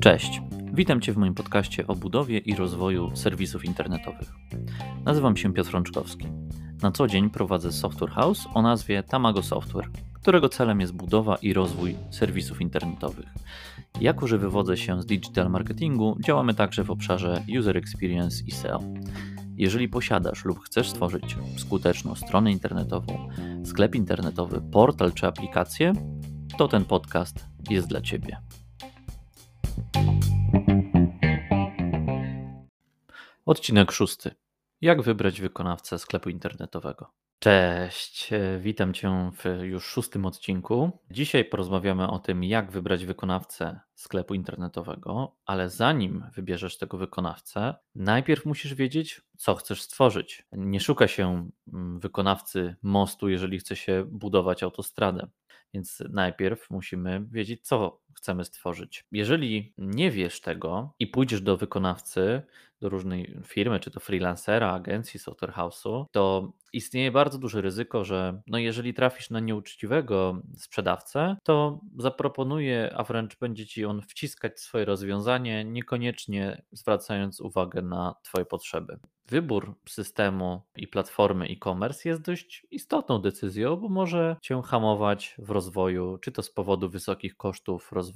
Cześć, witam Cię w moim podcaście o budowie i rozwoju serwisów internetowych. Nazywam się Piotr Rączkowski. Na co dzień prowadzę software house o nazwie Tamago Software, którego celem jest budowa i rozwój serwisów internetowych. Jako, że wywodzę się z digital marketingu, działamy także w obszarze user experience i SEO. Jeżeli posiadasz lub chcesz stworzyć skuteczną stronę internetową, sklep internetowy, portal czy aplikację, to ten podcast jest dla Ciebie. Odcinek szósty. Jak wybrać wykonawcę sklepu internetowego? Cześć, witam Cię w już szóstym odcinku. Dzisiaj porozmawiamy o tym, jak wybrać wykonawcę sklepu internetowego, ale zanim wybierzesz tego wykonawcę, najpierw musisz wiedzieć, co chcesz stworzyć. Nie szuka się mm, wykonawcy mostu, jeżeli chce się budować autostradę. Więc najpierw musimy wiedzieć, co chcemy stworzyć. Jeżeli nie wiesz tego i pójdziesz do wykonawcy, do różnej firmy, czy to freelancera, agencji, software house'u, to istnieje bardzo duże ryzyko, że no jeżeli trafisz na nieuczciwego sprzedawcę, to zaproponuje, a wręcz będzie ci on wciskać swoje rozwiązanie, niekoniecznie zwracając uwagę na Twoje potrzeby. Wybór systemu i platformy e-commerce jest dość istotną decyzją, bo może Cię hamować w rozwoju, czy to z powodu wysokich kosztów rozwoju,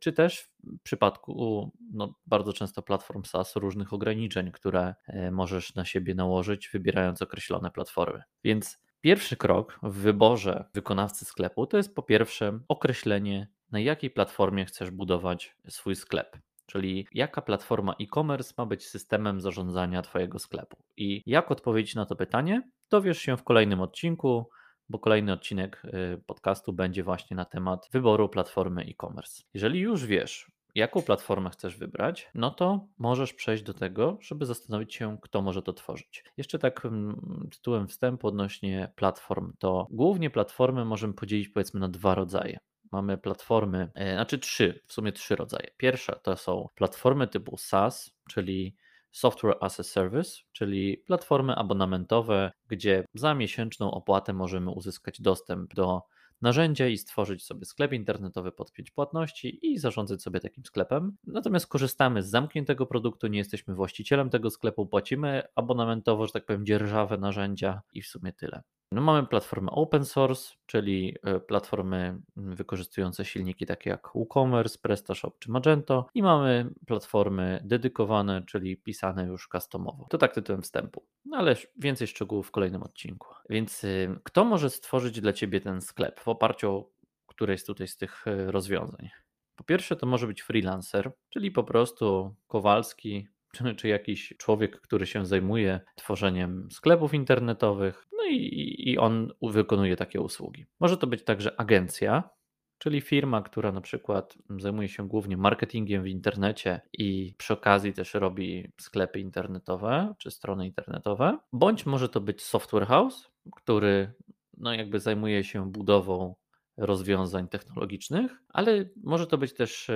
czy też w przypadku no, bardzo często platform SaaS różnych ograniczeń, które e, możesz na siebie nałożyć, wybierając określone platformy. Więc pierwszy krok w wyborze wykonawcy sklepu to jest po pierwsze określenie, na jakiej platformie chcesz budować swój sklep. Czyli jaka platforma e-commerce ma być systemem zarządzania Twojego sklepu? I jak odpowiedzieć na to pytanie, dowiesz się w kolejnym odcinku, bo kolejny odcinek y, podcastu będzie właśnie na temat wyboru platformy e-commerce. Jeżeli już wiesz, jaką platformę chcesz wybrać, no to możesz przejść do tego, żeby zastanowić się, kto może to tworzyć. Jeszcze tak mm, tytułem wstępu odnośnie platform, to głównie platformy możemy podzielić powiedzmy na dwa rodzaje mamy platformy, e, znaczy trzy, w sumie trzy rodzaje. Pierwsza to są platformy typu SaaS, czyli Software as a Service, czyli platformy abonamentowe, gdzie za miesięczną opłatę możemy uzyskać dostęp do narzędzia i stworzyć sobie sklep internetowy, podpiąć płatności i zarządzać sobie takim sklepem. Natomiast korzystamy z zamkniętego produktu, nie jesteśmy właścicielem tego sklepu, płacimy abonamentowo, że tak powiem, dzierżawę narzędzia i w sumie tyle. No mamy platformę open source, czyli e, platformy wykorzystujące silniki takie jak WooCommerce, PrestaShop czy Magento i mamy platformy dedykowane, czyli pisane już customowo. To tak tytułem wstępu, no ale więcej szczegółów w kolejnym odcinku. Więc y, kto może stworzyć dla Ciebie ten sklep w oparciu o któreś tutaj z tych e, rozwiązań? Po pierwsze to może być freelancer, czyli po prostu Kowalski, czy, czy jakiś człowiek, który się zajmuje tworzeniem sklepów internetowych, no i, i on wykonuje takie usługi. Może to być także agencja, czyli firma, która na przykład zajmuje się głównie marketingiem w internecie i przy okazji też robi sklepy internetowe czy strony internetowe, bądź może to być software house, który no jakby zajmuje się budową rozwiązań technologicznych, ale może to być też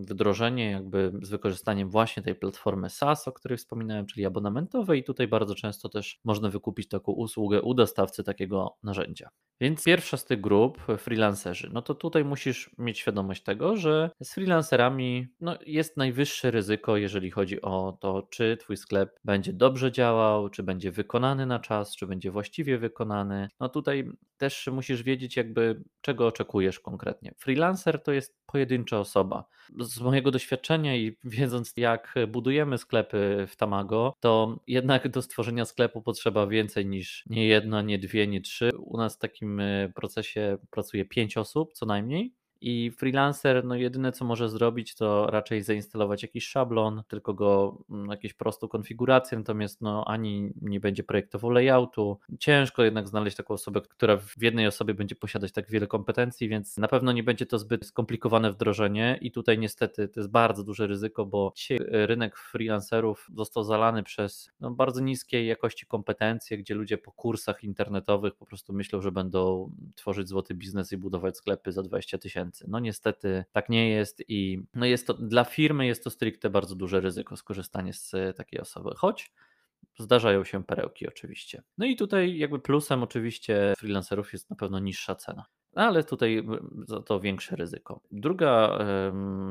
wdrożenie jakby z wykorzystaniem właśnie tej platformy SaaS, o której wspominałem, czyli abonamentowej i tutaj bardzo często też można wykupić taką usługę u dostawcy takiego narzędzia. Więc pierwsza z tych grup, freelancerzy, no to tutaj musisz mieć świadomość tego, że z freelancerami no, jest najwyższe ryzyko, jeżeli chodzi o to, czy twój sklep będzie dobrze działał, czy będzie wykonany na czas, czy będzie właściwie wykonany. No tutaj też musisz wiedzieć jakby czego oczekujesz konkretnie. Freelancer to jest pojedyncza osoba. Z mojego doświadczenia i wiedząc, jak budujemy sklepy w Tamago, to jednak do stworzenia sklepu potrzeba więcej niż nie jedna, nie dwie, nie trzy. U nas w takim e, procesie pracuje pięć osób co najmniej. I freelancer, no jedyne co może zrobić, to raczej zainstalować jakiś szablon, tylko go mm, jakieś prostą konfigurację, natomiast no ani nie będzie projektował layoutu. Ciężko jednak znaleźć taką osobę, która w jednej osobie będzie posiadać tak wiele kompetencji, więc na pewno nie będzie to zbyt skomplikowane wdrożenie i tutaj niestety to jest bardzo duże ryzyko, bo dzisiaj rynek freelancerów został zalany przez no, bardzo niskiej jakości kompetencje, gdzie ludzie po kursach internetowych po prostu myślą, że będą tworzyć złoty biznes i budować sklepy za 20 tysięcy tysięcy. No niestety tak nie jest i no jest to dla firmy jest to stricte bardzo duże ryzyko skorzystanie z takiej osoby, choć zdarzają się perełki oczywiście. No i tutaj jakby plusem oczywiście freelancerów jest na pewno niższa cena. Ale tutaj za to większe ryzyko. Druga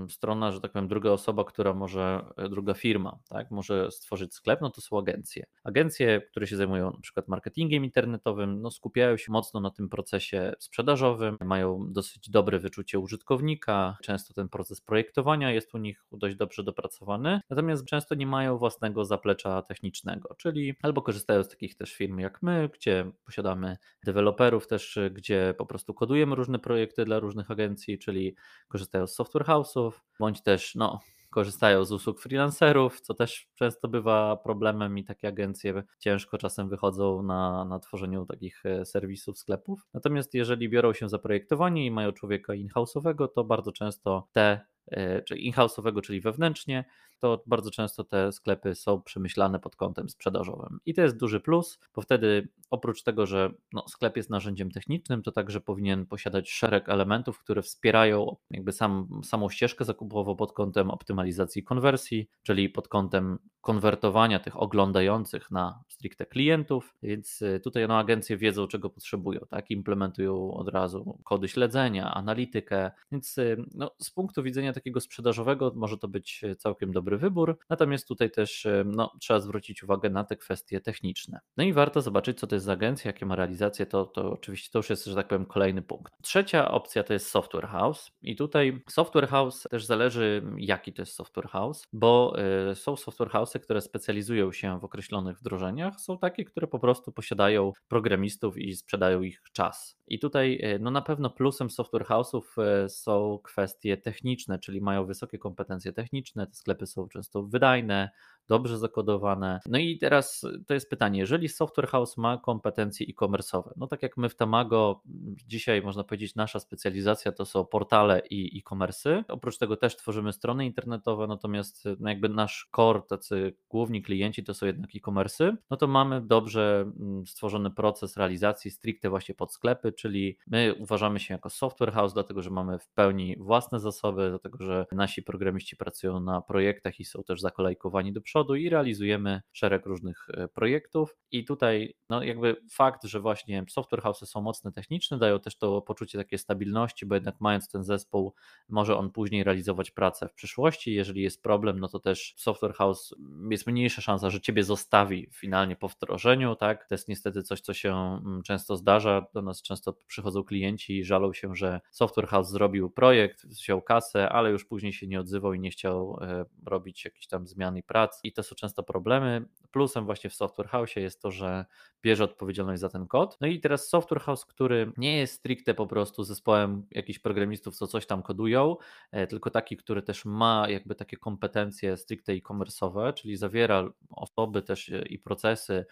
strona, że tak powiem, druga osoba, która może, e, druga firma, tak, może stworzyć sklep, no to są agencje. Agencje, które się zajmują na przykład marketingiem internetowym, no skupiają się mocno na tym procesie sprzedażowym, mają dosyć dobre wyczucie użytkownika, często ten proces projektowania jest u nich dość dobrze dopracowany, natomiast często nie mają własnego zaplecza technicznego, czyli albo korzystają z takich też firm jak my, gdzie posiadamy deweloperów też, gdzie po prostu kodujemy różne projekty dla różnych agencji, czyli korzystają z software house'ów, bądź też no, korzystają z usług freelancerów, co też często bywa problemem i takie agencje ciężko czasem wychodzą na, na tworzeniu takich e, serwisów, sklepów. Natomiast jeżeli biorą się za projektowanie i mają człowieka in-house'owego, to bardzo często te, e, czy in-house'owego, czyli wewnętrznie, to bardzo często te sklepy są przemyślane pod kątem sprzedażowym. I to jest duży plus, bo wtedy oprócz tego, że no, sklep jest narzędziem technicznym, to także powinien posiadać szereg elementów, które wspierają jakby sam, samą ścieżkę zakupową pod kątem optymalizacji konwersji, czyli pod kątem konwertowania tych oglądających na stricte klientów, więc y, tutaj no, agencje wiedzą, czego potrzebują, tak? implementują od razu kody śledzenia, analitykę, więc y, no, z punktu widzenia takiego sprzedażowego może to być całkiem dobry wybór, natomiast tutaj też y, no, trzeba zwrócić uwagę na te kwestie techniczne. No i warto zobaczyć, co to jest za agencja, jakie ma realizacje, to, to oczywiście to już jest, że tak powiem, kolejny punkt. Trzecia opcja to jest software house i tutaj software house też zależy, jaki to jest software house, bo są software house które specjalizują się w określonych wdrożeniach, są takie, które po prostu posiadają programistów i sprzedają ich czas. I tutaj e, no na pewno plusem software house'ów e, są kwestie techniczne, czyli mają wysokie kompetencje techniczne, te sklepy są często wydajne, dobrze zakodowane. No i teraz to jest pytanie, jeżeli software house ma kompetencje e-commerce'owe, no tak jak my w Tamago, dzisiaj można powiedzieć nasza specjalizacja to są portale i e-commerce. Oprócz tego też tworzymy strony internetowe, natomiast no jakby nasz core, tacy główni klienci to są jednak e-commerce, no to mamy dobrze mm, stworzony proces realizacji stricte właśnie pod sklepy, czyli my uważamy się jako software house, dlatego że mamy w pełni własne zasoby, dlatego że nasi programiści pracują na projektach i są też zakolejkowani do przodu przodu i realizujemy szereg różnych e, projektów. I tutaj, no jakby fakt, że właśnie software house'y są mocne techniczne, dają też to poczucie takiej stabilności, bo jednak mając ten zespół, może on później realizować pracę w przyszłości. Jeżeli jest problem, no to też software house jest mniejsza szansa, że ciebie zostawi finalnie po wdrożeniu, tak? To jest niestety coś, co się mm, często zdarza. Do nas często przychodzą klienci i żalą się, że software house zrobił projekt, wziął kasę, ale już później się nie odzywał i nie chciał e, robić jakichś tam zmian i i to są często problemy. Plusem właśnie w Software House jest to, że bierze odpowiedzialność za ten kod. No i teraz Software House, który nie jest stricte po prostu zespołem jakichś programistów, co coś tam kodują, e, tylko taki, który też ma jakby takie kompetencje stricte e-commerce'owe, czyli zawiera osoby też e, i procesy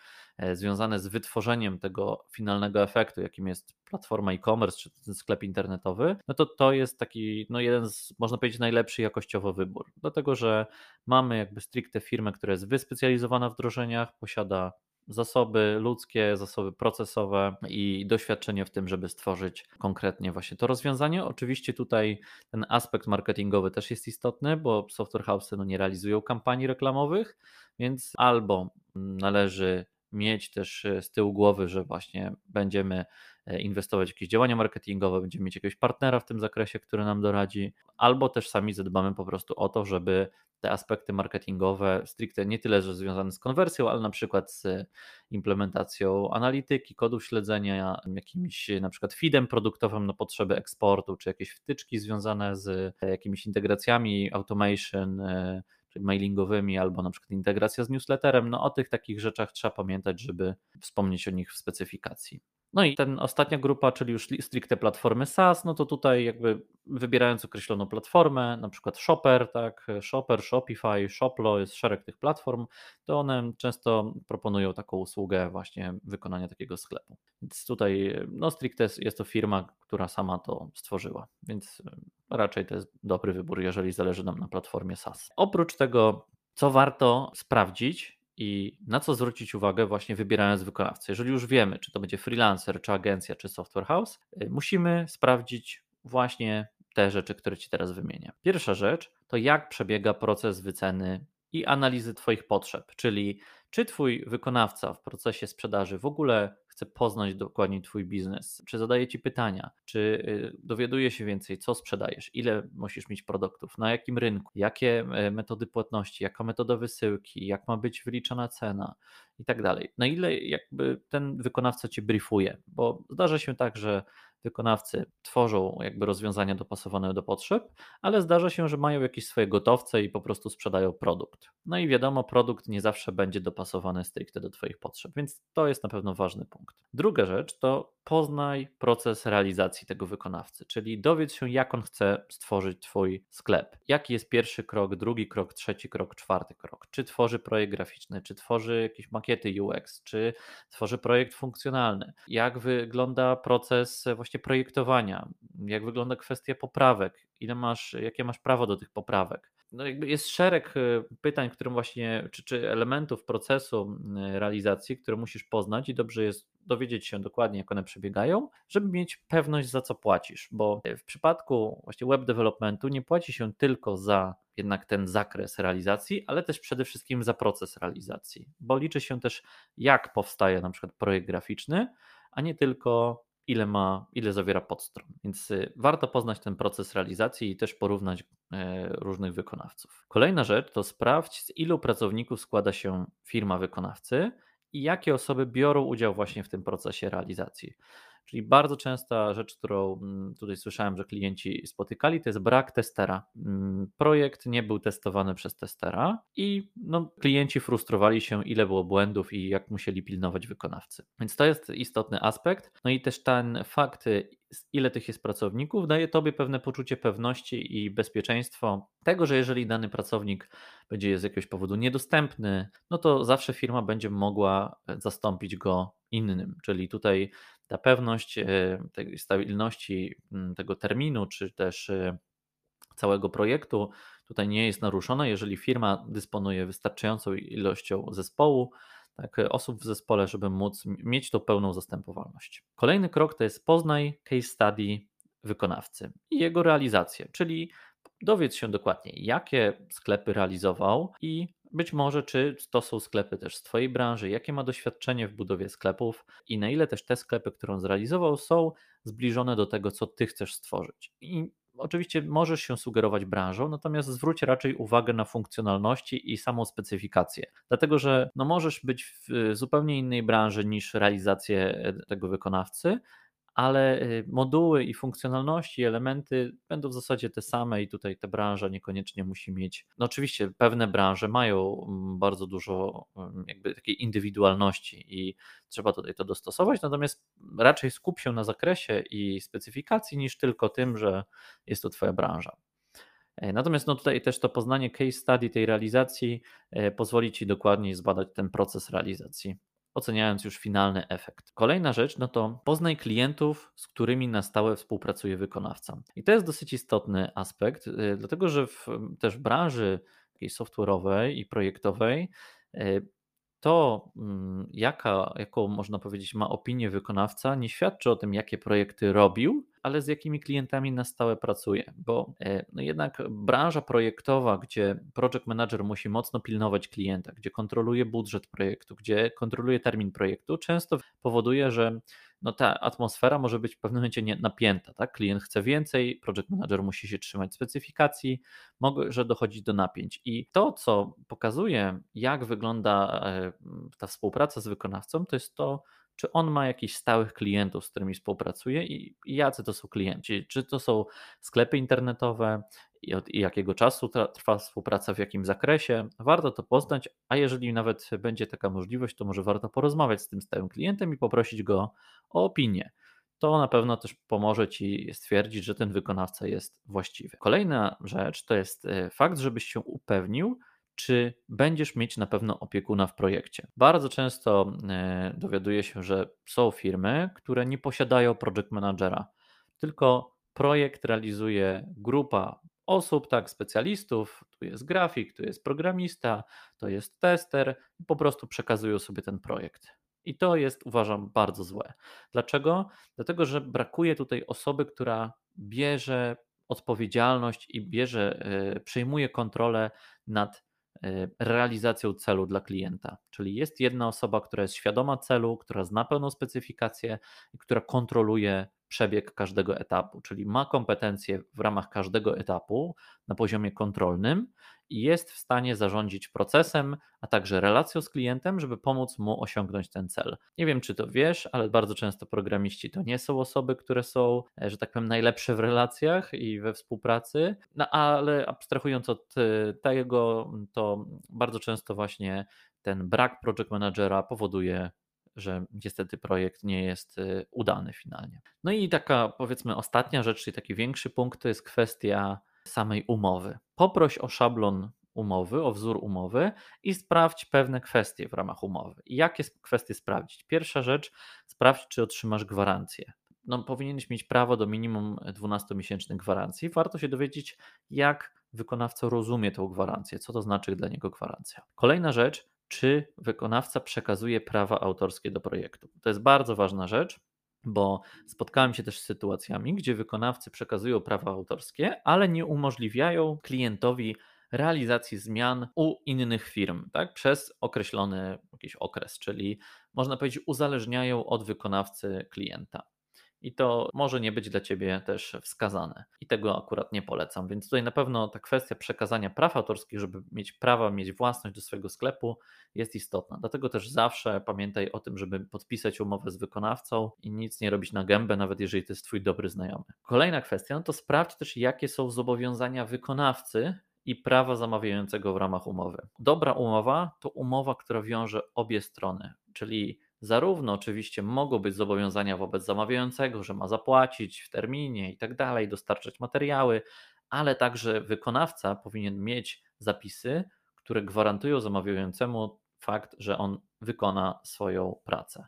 związane z wytworzeniem tego finalnego efektu, jakim jest platforma e-commerce czy ten sklep internetowy, no to to jest taki no jeden z, można powiedzieć, najlepszy jakościowo wybór. Dlatego, że mamy jakby stricte firmę, która jest wyspecjalizowana w wdrożeniach, posiada zasoby ludzkie, zasoby procesowe i doświadczenie w tym, żeby stworzyć konkretnie właśnie to rozwiązanie. Oczywiście tutaj ten aspekt marketingowy też jest istotny, bo software house'y no nie realizują kampanii reklamowych, więc albo należy mieć też z tyłu głowy, że właśnie będziemy E, inwestować w jakieś działania marketingowe, będziemy mieć jakiegoś partnera w tym zakresie, który nam doradzi, albo też sami zadbamy po prostu o to, żeby te aspekty marketingowe stricte nie tyle, że związane z konwersją, ale na przykład z implementacją analityki, kodów śledzenia, jakimś na przykład feedem produktowym na potrzeby eksportu, czy jakieś wtyczki związane z jakimiś integracjami, automation, e, mailingowymi, albo na przykład integracja z newsletterem. No o tych takich rzeczach trzeba pamiętać, żeby wspomnieć o nich w specyfikacji. No i ten ostatnia grupa, czyli już stricte platformy SaaS, no to tutaj jakby wybierając określoną platformę, na przykład Shopper, tak, Shopper, Shopify, Shoplo, jest szereg tych platform, to one często proponują taką usługę właśnie wykonania takiego sklepu. Więc tutaj no stricte jest to firma, która sama to stworzyła, więc raczej to jest dobry wybór, jeżeli zależy nam na platformie SaaS. Oprócz tego, co warto sprawdzić, i na co zwrócić uwagę właśnie wybierając wykonawcę. Jeżeli już wiemy, czy to będzie freelancer, czy agencja, czy software house, y, musimy sprawdzić właśnie te rzeczy, które Ci teraz wymienię. Pierwsza rzecz to jak przebiega proces wyceny i analizy Twoich potrzeb, czyli czy Twój wykonawca w procesie sprzedaży w ogóle chce poznać dokładnie Twój biznes, czy zadaje Ci pytania, czy y, dowiaduje się więcej, co sprzedajesz, ile musisz mieć produktów, na jakim rynku, jakie e, metody płatności, jaka metoda wysyłki, jak ma być wyliczona cena i tak dalej. Na ile jakby ten wykonawca Cię briefuje, bo zdarza się tak, że wykonawcy tworzą jakby rozwiązania dopasowane do potrzeb, ale zdarza się, że mają jakieś swoje gotowce i po prostu sprzedają produkt. No i wiadomo, produkt nie zawsze będzie dopasowany stricte do Twoich potrzeb, więc to jest na pewno ważny punkt. Druga rzecz to poznaj proces realizacji tego wykonawcy, czyli dowiedz się, jak on chce stworzyć Twój sklep. Jaki jest pierwszy krok, drugi krok, trzeci krok, czwarty krok. Czy tworzy projekt graficzny, czy tworzy jakieś makiety UX, czy tworzy projekt funkcjonalny. Jak wygląda proces właśnie projektowania, jak wygląda kwestia poprawek, ile masz, jakie masz prawo do tych poprawek. No jakby jest szereg e, pytań, które właśnie, czy, czy elementów procesu realizacji, które musisz poznać i dobrze jest dowiedzieć się dokładnie, jak one przebiegają, żeby mieć pewność, za co płacisz, bo w przypadku właśnie web developmentu nie płaci się tylko za jednak ten zakres realizacji, ale też przede wszystkim za proces realizacji, bo liczy się też, jak powstaje na przykład projekt graficzny, a nie tylko ile ma, ile zawiera podstron. Więc y, warto poznać ten proces realizacji i też porównać e, różnych wykonawców. Kolejna rzecz to sprawdź, z ilu pracowników składa się firma wykonawcy i jakie osoby biorą udział właśnie w tym procesie realizacji. Czyli bardzo częsta rzecz, którą mm, tutaj słyszałem, że klienci spotykali, to jest brak testera. Mm, projekt nie był testowany przez testera i no, klienci frustrowali się, ile było błędów i jak musieli pilnować wykonawcy. Więc to jest istotny aspekt. No i też ten fakt, ile tych jest pracowników, daje tobie pewne poczucie pewności i bezpieczeństwo tego, że jeżeli dany pracownik będzie z jakiegoś powodu niedostępny, no to zawsze firma będzie mogła zastąpić go innym. Czyli tutaj ta pewność e, tej stabilności mm, tego terminu, czy też e, całego projektu tutaj nie jest naruszona, jeżeli firma dysponuje wystarczającą ilością zespołu, tak, osób w zespole, żeby móc mieć tą pełną zastępowalność. Kolejny krok to jest poznaj case study wykonawcy i jego realizację, czyli dowiedz się dokładnie, jakie sklepy realizował i być może, czy to są sklepy też z Twojej branży, jakie ma doświadczenie w budowie sklepów i na ile też te sklepy, które zrealizował, są zbliżone do tego, co Ty chcesz stworzyć. I oczywiście możesz się sugerować branżą, natomiast zwróć raczej uwagę na funkcjonalności i samą specyfikację. Dlatego, że no możesz być w zupełnie innej branży niż realizację tego wykonawcy, ale y, moduły i funkcjonalności, elementy będą w zasadzie te same i tutaj ta branża niekoniecznie musi mieć. No oczywiście pewne branże mają mm, bardzo dużo mm, jakby takiej indywidualności i trzeba tutaj to dostosować, natomiast raczej skup się na zakresie i specyfikacji niż tylko tym, że jest to twoja branża. E, natomiast no tutaj też to poznanie case study tej realizacji e, pozwoli Ci dokładniej zbadać ten proces realizacji oceniając już finalny efekt. Kolejna rzecz, no to poznaj klientów, z którymi na stałe współpracuje wykonawca. I to jest dosyć istotny aspekt, y, dlatego że w, też branży takiej software'owej i projektowej y, to, mm, jaka, jaką można powiedzieć, ma opinię wykonawca, nie świadczy o tym, jakie projekty robił, ale z jakimi klientami na stałe pracuje. Bo e, no jednak branża projektowa, gdzie project manager musi mocno pilnować klienta, gdzie kontroluje budżet projektu, gdzie kontroluje termin projektu, często powoduje, że no ta atmosfera może być w pewnym momencie napięta. Tak? Klient chce więcej, project manager musi się trzymać specyfikacji, może dochodzić do napięć. I to, co pokazuje, jak wygląda e, ta współpraca z wykonawcą, to jest to, czy on ma jakichś stałych klientów, z którymi współpracuje i, i jacy to są klienci. Czy to są sklepy internetowe i od i jakiego czasu trwa współpraca, w jakim zakresie. Warto to poznać, a jeżeli nawet będzie taka możliwość, to może warto porozmawiać z tym stałym klientem i poprosić go o opinię. To na pewno też pomoże Ci stwierdzić, że ten wykonawca jest właściwy. Kolejna rzecz to jest e, fakt, żebyś się upewnił, czy będziesz mieć na pewno opiekuna w projekcie. Bardzo często e, dowiaduję się, że są firmy, które nie posiadają project managera, tylko projekt realizuje grupa osób, tak, specjalistów, tu jest grafik, tu jest programista, to jest tester, i po prostu przekazują sobie ten projekt. I to jest, uważam, bardzo złe. Dlaczego? Dlatego, że brakuje tutaj osoby, która bierze odpowiedzialność i bierze, e, przejmuje kontrolę nad realizacją celu dla klienta. Czyli jest jedna osoba, która jest świadoma celu, która zna pełną specyfikację i która kontroluje przebieg każdego etapu, czyli ma kompetencje w ramach każdego etapu na poziomie kontrolnym jest w stanie zarządzić procesem, a także relacją z klientem, żeby pomóc mu osiągnąć ten cel. Nie wiem, czy to wiesz, ale bardzo często programiści to nie są osoby, które są, e, że tak powiem, najlepsze w relacjach i we współpracy, no ale abstrahując od e, tego, to bardzo często właśnie ten brak project managera powoduje że niestety projekt nie jest y, udany finalnie. No i taka powiedzmy ostatnia rzecz, czyli taki większy punkt, to jest kwestia samej umowy. Poproś o szablon umowy, o wzór umowy i sprawdź pewne kwestie w ramach umowy. Jakie kwestie sprawdzić? Pierwsza rzecz, sprawdź, czy otrzymasz gwarancję. No, powinieneś mieć prawo do minimum 12-miesięcznej gwarancji. Warto się dowiedzieć, jak wykonawca rozumie tę gwarancję, co to znaczy dla niego gwarancja. Kolejna rzecz, czy wykonawca przekazuje prawa autorskie do projektu. To jest bardzo ważna rzecz, bo spotkałem się też z sytuacjami, gdzie wykonawcy przekazują prawa autorskie, ale nie umożliwiają klientowi realizacji zmian u innych firm, tak, przez określony jakiś okres, czyli można powiedzieć, uzależniają od wykonawcy klienta i to może nie być dla Ciebie też wskazane. I tego akurat nie polecam. Więc tutaj na pewno ta kwestia przekazania praw autorskich, żeby mieć prawa, mieć własność do swojego sklepu, jest istotna. Dlatego też zawsze pamiętaj o tym, żeby podpisać umowę z wykonawcą i nic nie robić na gębę, nawet jeżeli to jest Twój dobry znajomy. Kolejna kwestia, no to sprawdź też, jakie są zobowiązania wykonawcy i prawa zamawiającego w ramach umowy. Dobra umowa to umowa, która wiąże obie strony, czyli Zarówno oczywiście mogą być zobowiązania wobec zamawiającego, że ma zapłacić w terminie i tak dalej, dostarczać materiały, ale także wykonawca powinien mieć zapisy, które gwarantują zamawiającemu fakt, że on wykona swoją pracę.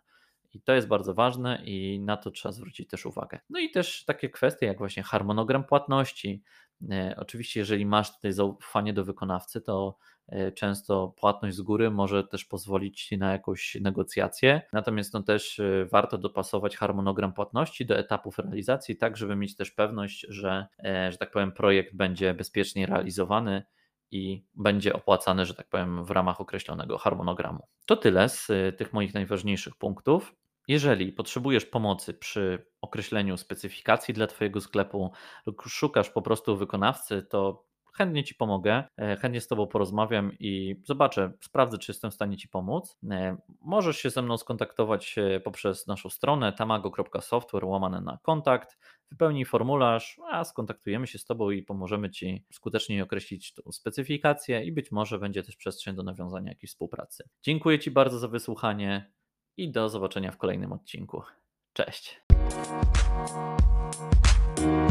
I to jest bardzo ważne i na to trzeba zwrócić też uwagę. No i też takie kwestie jak właśnie harmonogram płatności. E, oczywiście, jeżeli masz tutaj zaufanie do wykonawcy, to e, często płatność z góry może też pozwolić Ci na jakąś negocjację. Natomiast no też e, warto dopasować harmonogram płatności do etapów realizacji, tak żeby mieć też pewność, że, że tak powiem, projekt będzie bezpiecznie realizowany i będzie opłacany, że tak powiem, w ramach określonego harmonogramu. To tyle z tych moich najważniejszych punktów. Jeżeli potrzebujesz pomocy przy określeniu specyfikacji dla Twojego sklepu lub szukasz po prostu wykonawcy, to chętnie Ci pomogę, e, chętnie z Tobą porozmawiam i zobaczę, sprawdzę, czy jestem w stanie Ci pomóc. E, możesz się ze mną skontaktować e, poprzez naszą stronę tamago.software łamane na kontakt, wypełnij formularz, a skontaktujemy się z Tobą i pomożemy Ci skuteczniej określić tą specyfikację i być może będzie też przestrzeń do nawiązania jakiejś współpracy. Dziękuję Ci bardzo za wysłuchanie i do zobaczenia w kolejnym odcinku. Cześć. We'll be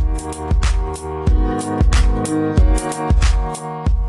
right.